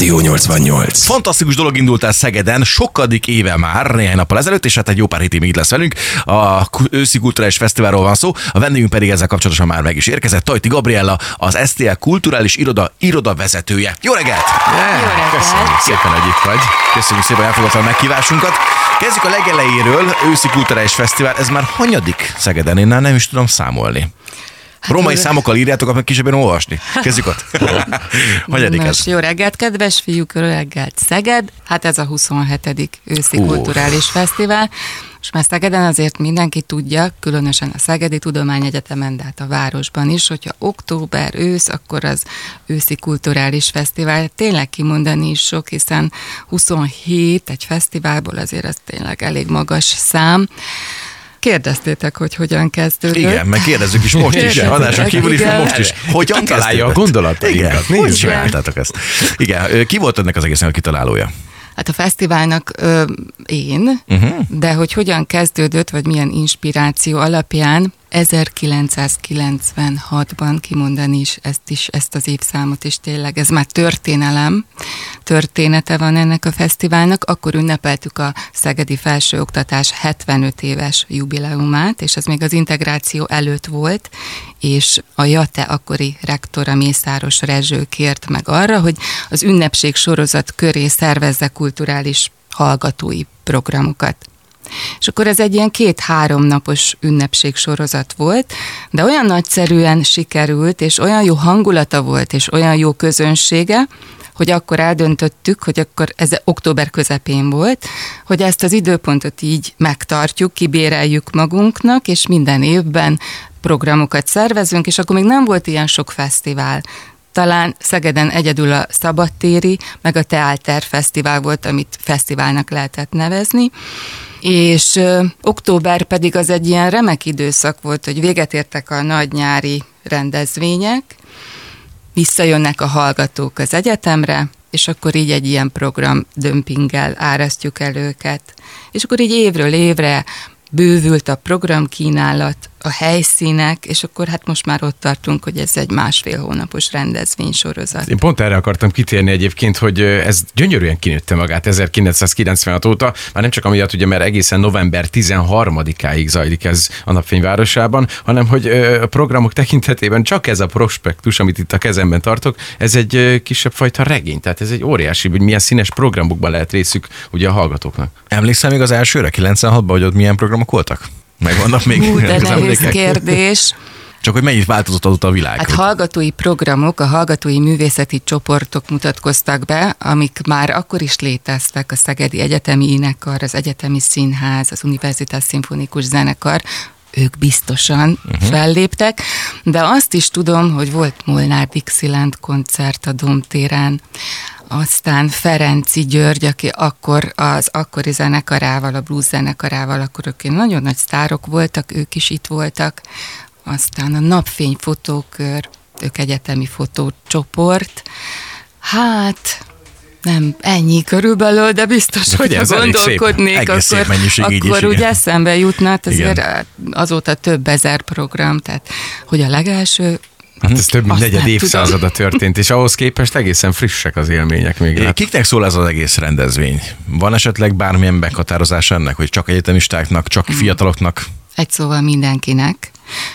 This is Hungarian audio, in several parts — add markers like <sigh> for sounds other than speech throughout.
Rádió 88. Fantasztikus dolog indult el Szegeden, sokadik éve már, néhány nappal ezelőtt, és hát egy jó pár hétig még itt lesz velünk. A őszi kulturális fesztiválról van szó, a vendégünk pedig ezzel kapcsolatosan már meg is érkezett. Tajti Gabriella, az STL kulturális iroda, iroda vezetője. Jó reggelt! reggelt! Köszönjük szépen, hogy itt vagy. Köszönjük szépen, hogy elfogadtad a meghívásunkat. Kezdjük a legelejéről, őszi kulturális fesztivál. Ez már hanyadik Szegeden? Én nem is tudom számolni. Hát Római jó. számokkal írjátok, amit ki sem olvasni. Kezdjük ott. <laughs> Hanyadik ez? Jó reggelt, kedves fiúk, jó reggelt, Szeged. Hát ez a 27. őszi uh. kulturális fesztivál. És már Szegeden azért mindenki tudja, különösen a Szegedi Tudományegyetemen, de hát a városban is, hogyha október, ősz, akkor az őszi kulturális fesztivál. Tényleg kimondani is sok, hiszen 27 egy fesztiválból azért az tényleg elég magas szám. Kérdeztétek, hogy hogyan kezdődött. Igen, meg kérdezzük is most is. Adáson kívül is, most is. Hogyan találja a gondolatainkat? Igen, hogy csináltátok ezt? Igen, ki volt ennek az egészen a kitalálója? Hát a fesztiválnak ö, én, uh-huh. de hogy hogyan kezdődött, vagy milyen inspiráció alapján 1996-ban kimondani is ezt, is ezt az évszámot, és tényleg ez már történelem, története van ennek a fesztiválnak. Akkor ünnepeltük a Szegedi Felsőoktatás 75 éves jubileumát, és ez még az integráció előtt volt, és a JATE akkori rektora Mészáros Rezső kért meg arra, hogy az ünnepség sorozat köré szervezze kulturális hallgatói programokat. És akkor ez egy ilyen két-három napos ünnepség sorozat volt, de olyan nagyszerűen sikerült, és olyan jó hangulata volt, és olyan jó közönsége, hogy akkor eldöntöttük, hogy akkor ez október közepén volt, hogy ezt az időpontot így megtartjuk, kibéreljük magunknak, és minden évben programokat szervezünk, és akkor még nem volt ilyen sok fesztivál. Talán Szegeden egyedül a Szabadtéri, meg a Teálter Fesztivál volt, amit fesztiválnak lehetett nevezni, és október pedig az egy ilyen remek időszak volt, hogy véget értek a nagy nyári rendezvények, visszajönnek a hallgatók az egyetemre, és akkor így egy ilyen program dömpinggel árasztjuk el őket. És akkor így évről évre bővült a programkínálat, a helyszínek, és akkor hát most már ott tartunk, hogy ez egy másfél hónapos rendezvénysorozat. Én pont erre akartam kitérni egyébként, hogy ez gyönyörűen kinőtte magát 1996 óta, már nem csak amiatt, ugye, mert egészen november 13-áig zajlik ez a napfényvárosában, hanem hogy a programok tekintetében csak ez a prospektus, amit itt a kezemben tartok, ez egy kisebb fajta regény, tehát ez egy óriási, hogy milyen színes programokban lehet részük ugye a hallgatóknak. Emlékszel még az elsőre, 96-ban, hogy ott milyen programok voltak? Megvannak még? Hú, de nehéz kérdés. <laughs> Csak hogy mennyit változott azóta a világ? Hát hallgatói programok, a hallgatói művészeti csoportok mutatkoztak be, amik már akkor is léteztek, a Szegedi Egyetemi Énekar, az Egyetemi Színház, az Universitás Szimfonikus Zenekar, ők biztosan uh-huh. felléptek, de azt is tudom, hogy volt Molnár Dixieland koncert a Domtéren, aztán Ferenci György, aki akkor az akkori zenekarával, a blues zenekarával, akkor ők nagyon nagy sztárok voltak, ők is itt voltak. Aztán a Napfény fotókör, ők egyetemi fotócsoport. Hát, nem, ennyi körülbelül, de biztos, de hogy ha gondolkodnék, szép, akkor, akkor úgy eszembe jutna, hát azért Igen. azóta több ezer program, tehát hogy a legelső Hát ez több mint negyed évszázada történt, és ahhoz képest egészen frissek az élmények még. É, kiknek szól ez az egész rendezvény? Van esetleg bármilyen meghatározás ennek, hogy csak egyetemistáknak, csak hmm. fiataloknak? Egy szóval mindenkinek.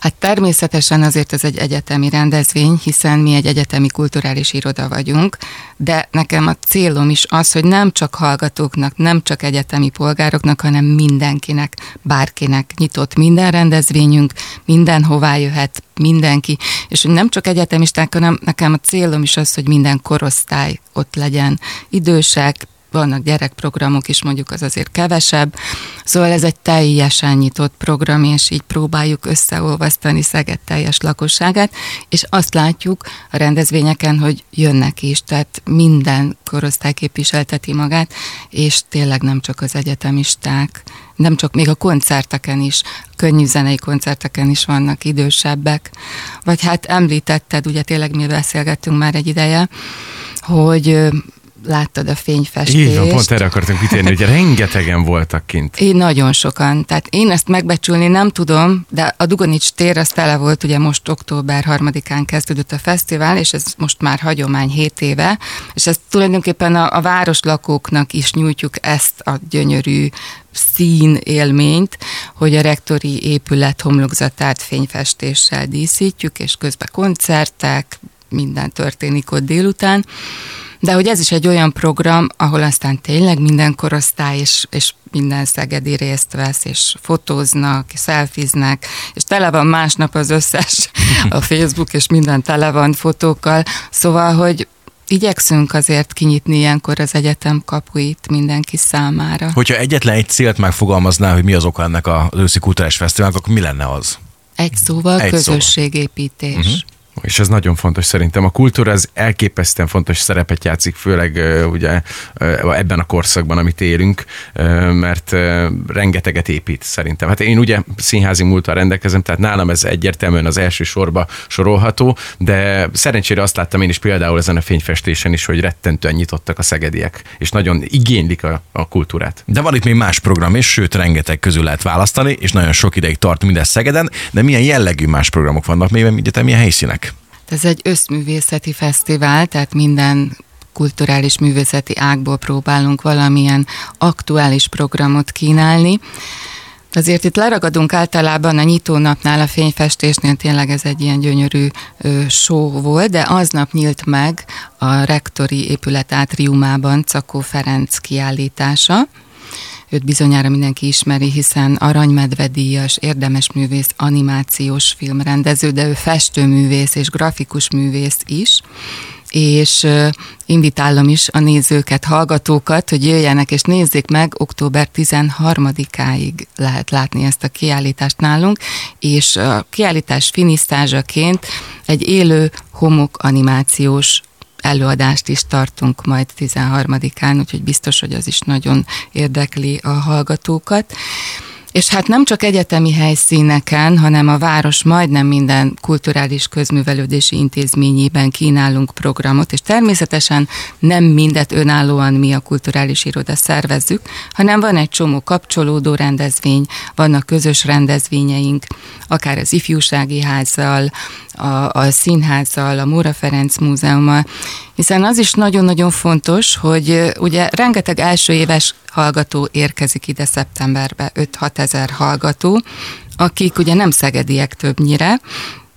Hát természetesen azért ez egy egyetemi rendezvény, hiszen mi egy egyetemi kulturális iroda vagyunk, de nekem a célom is az, hogy nem csak hallgatóknak, nem csak egyetemi polgároknak, hanem mindenkinek, bárkinek nyitott minden rendezvényünk, mindenhová jöhet mindenki, és hogy nem csak egyetemisták, hanem nekem a célom is az, hogy minden korosztály ott legyen, idősek, vannak gyerekprogramok is, mondjuk az azért kevesebb. Szóval ez egy teljesen nyitott program, és így próbáljuk összeolvasztani Szeged teljes lakosságát, és azt látjuk a rendezvényeken, hogy jönnek is, tehát minden korosztály képviselteti magát, és tényleg nem csak az egyetemisták, nem csak még a koncerteken is, könnyű zenei koncerteken is vannak idősebbek. Vagy hát említetted, ugye tényleg mi beszélgettünk már egy ideje, hogy láttad a fényfestést. Így van, pont erre akartunk kitérni, hogy rengetegen voltak kint. Én nagyon sokan. Tehát én ezt megbecsülni nem tudom, de a Dugonics tér az tele volt, ugye most október harmadikán kezdődött a fesztivál, és ez most már hagyomány 7 éve, és ez tulajdonképpen a, a városlakóknak is nyújtjuk ezt a gyönyörű szín élményt, hogy a rektori épület homlokzatát fényfestéssel díszítjük, és közben koncertek, minden történik ott délután. De hogy ez is egy olyan program, ahol aztán tényleg minden korosztály és, és minden szegedi részt vesz, és fotóznak, szelfiznek, és tele van másnap az összes, <laughs> a Facebook, és minden tele van fotókkal. Szóval, hogy igyekszünk azért kinyitni ilyenkor az egyetem kapuit mindenki számára. Hogyha egyetlen egy célt megfogalmazná, hogy mi az oka ennek az őszi kulturális fesztiválnak, akkor mi lenne az? Egy szóval egy közösségépítés. Szóval. Uh-huh és ez nagyon fontos szerintem. A kultúra az elképesztően fontos szerepet játszik, főleg ugye ebben a korszakban, amit élünk, mert rengeteget épít szerintem. Hát én ugye színházi múltal rendelkezem, tehát nálam ez egyértelműen az első sorba sorolható, de szerencsére azt láttam én is például ezen a fényfestésen is, hogy rettentően nyitottak a szegediek, és nagyon igénylik a, a kultúrát. De van itt még más program is, sőt rengeteg közül lehet választani, és nagyon sok ideig tart mindez Szegeden, de milyen jellegű más programok vannak még, milyen, milyen helyszínek? Ez egy összművészeti fesztivál, tehát minden kulturális művészeti ágból próbálunk valamilyen aktuális programot kínálni. Azért itt leragadunk általában a nyitónapnál, a fényfestésnél tényleg ez egy ilyen gyönyörű show volt, de aznap nyílt meg a rektori épület átriumában Cakó Ferenc kiállítása, Őt bizonyára mindenki ismeri, hiszen aranymedvedíjas, érdemes művész, animációs filmrendező, de ő festőművész és grafikus művész is. És invitálom is a nézőket, hallgatókat, hogy jöjjenek és nézzék meg, október 13-áig lehet látni ezt a kiállítást nálunk, és a kiállítás finisztázsaként egy élő homok animációs előadást is tartunk majd 13-án, úgyhogy biztos, hogy az is nagyon érdekli a hallgatókat. És hát nem csak egyetemi helyszíneken, hanem a város majdnem minden kulturális közművelődési intézményében kínálunk programot, és természetesen nem mindet önállóan mi a kulturális iroda szervezzük, hanem van egy csomó kapcsolódó rendezvény, vannak közös rendezvényeink, akár az ifjúsági házzal, a, a színházzal, a Móra Ferenc Múzeummal, hiszen az is nagyon-nagyon fontos, hogy ugye rengeteg első éves hallgató érkezik ide szeptemberbe, 5-6 ezer hallgató, akik ugye nem szegediek többnyire,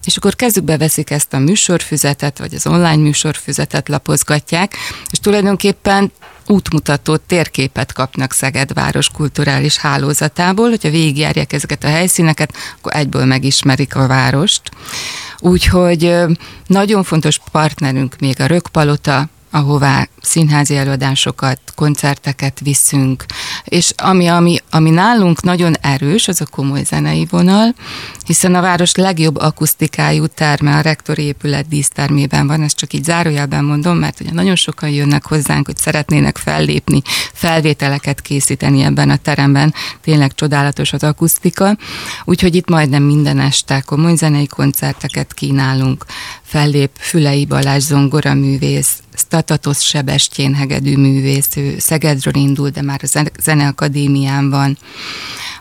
és akkor kezükbe veszik ezt a műsorfüzetet, vagy az online műsorfüzetet lapozgatják, és tulajdonképpen útmutató térképet kapnak Szeged város kulturális hálózatából, hogyha végigjárják ezeket a helyszíneket, akkor egyből megismerik a várost. Úgyhogy nagyon fontos partnerünk még a Rökpalota, ahová színházi előadásokat, koncerteket viszünk, és ami, ami, ami nálunk nagyon erős, az a komoly zenei vonal, hiszen a város legjobb akusztikájú terme a rektori épület dísztermében van, ezt csak így zárójelben mondom, mert ugye nagyon sokan jönnek hozzánk, hogy szeretnének fellépni, felvételeket készíteni ebben a teremben, tényleg csodálatos az akusztika, úgyhogy itt majdnem minden este komoly zenei koncerteket kínálunk, fellép Fülei Balázs zongora művész, Statatos Sebestyén hegedű művész, ő Szegedről indul, de már a Zeneakadémián van.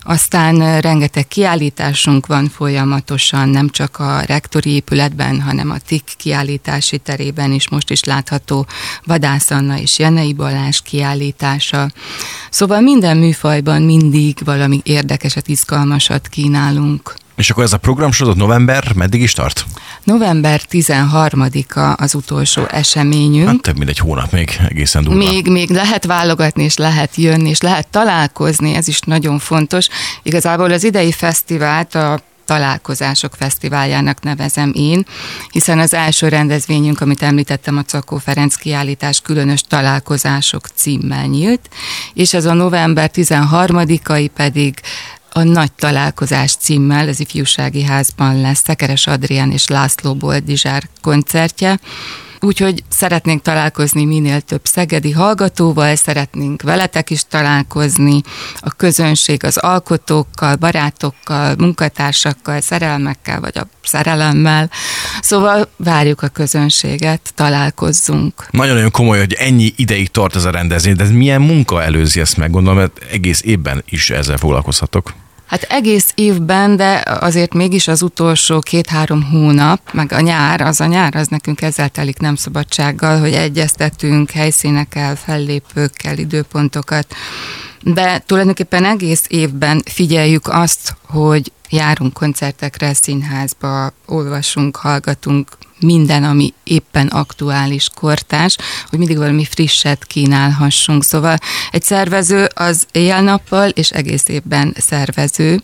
Aztán rengeteg kiállításunk van folyamatosan, nem csak a rektori épületben, hanem a TIK kiállítási terében is most is látható Vadász Anna és Jenei Balázs kiállítása. Szóval minden műfajban mindig valami érdekeset, izgalmasat kínálunk. És akkor ez a programsorozat november meddig is tart? November 13-a az utolsó eseményünk. Hát több mint egy hónap még egészen durva. Még, még lehet válogatni, és lehet jönni, és lehet találkozni, ez is nagyon fontos. Igazából az idei fesztivált a találkozások fesztiváljának nevezem én, hiszen az első rendezvényünk, amit említettem, a Cakó Ferenc kiállítás különös találkozások címmel nyílt, és ez a november 13-ai pedig a Nagy Találkozás címmel az ifjúsági házban lesz Szekeres Adrián és László Boldizsár koncertje. Úgyhogy szeretnénk találkozni minél több szegedi hallgatóval, szeretnénk veletek is találkozni, a közönség az alkotókkal, barátokkal, munkatársakkal, szerelmekkel, vagy a szerelemmel. Szóval várjuk a közönséget, találkozzunk. Nagyon-nagyon komoly, hogy ennyi ideig tart ez a rendezvény, de ez milyen munka előzi ezt meg? Gondolom, mert egész évben is ezzel foglalkozhatok. Hát egész évben, de azért mégis az utolsó két-három hónap, meg a nyár, az a nyár, az nekünk ezzel telik nem szabadsággal, hogy egyeztetünk helyszínekkel, fellépőkkel, időpontokat, de tulajdonképpen egész évben figyeljük azt, hogy járunk koncertekre, színházba, olvasunk, hallgatunk, minden, ami éppen aktuális, kortás, hogy mindig valami frisset kínálhassunk. Szóval egy szervező az éjjel-nappal és egész évben szervező,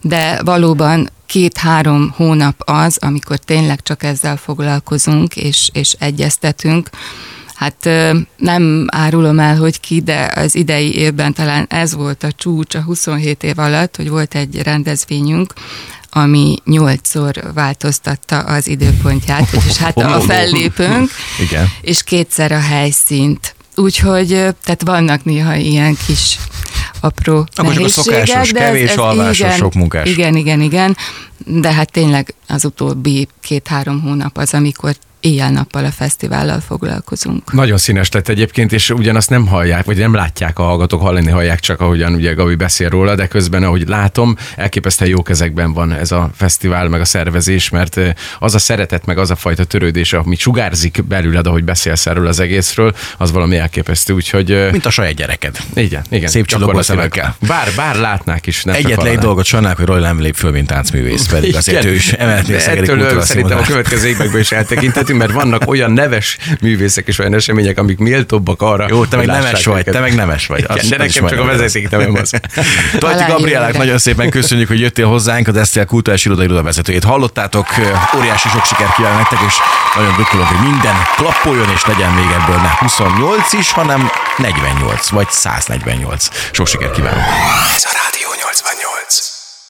de valóban két-három hónap az, amikor tényleg csak ezzel foglalkozunk és, és egyeztetünk. Hát nem árulom el, hogy ki, de az idei évben talán ez volt a csúcs a 27 év alatt, hogy volt egy rendezvényünk, ami nyolcszor változtatta az időpontját, <laughs> vagyis hát a fellépőnk, <laughs> Igen. és kétszer a helyszínt. Úgyhogy tehát vannak néha ilyen kis apró Akkor csak a szokásos, de ez, kevés ez, alvásos, igen, sok munkás. Igen, igen, igen, de hát tényleg az utóbbi két-három hónap az, amikor éjjel-nappal a fesztivállal foglalkozunk. Nagyon színes lett egyébként, és ugyanazt nem hallják, vagy nem látják a hallgatók, hallani hallják csak, ahogyan ugye Gabi beszél róla, de közben, ahogy látom, elképesztően jó kezekben van ez a fesztivál, meg a szervezés, mert az a szeretet, meg az a fajta törődés, ami sugárzik belőled, ahogy beszélsz erről az egészről, az valami elképesztő, úgyhogy... Mint a saját gyereked. Igen, igen. Szép csillogó szemekkel. Bár, bár látnák is, nem Egyetlen egy dolgot sajnálok, hogy Roy nem lép föl, mint táncművész, pedig azért ő is emelni a Ettől szerintem a következő években is eltekinthetünk, mert vannak olyan neves művészek és olyan események, amik méltóbbak arra. Jó, te meg nemes vagy, te meg nemes vagy. Igen, de nekem csak a vezeték nem az. <laughs> Tajti Gabrielák, nagyon szépen köszönjük, hogy jöttél hozzánk, az SZTL Kulturális Iroda Iroda vezetőjét. Hallottátok, óriási sok sikert kívánok nektek, és nagyon drukkolok, hogy minden klappoljon, és legyen még ebből ne 28 is, hanem 48, vagy 148. Sok sikert kívánok! Ez a Rádió 88.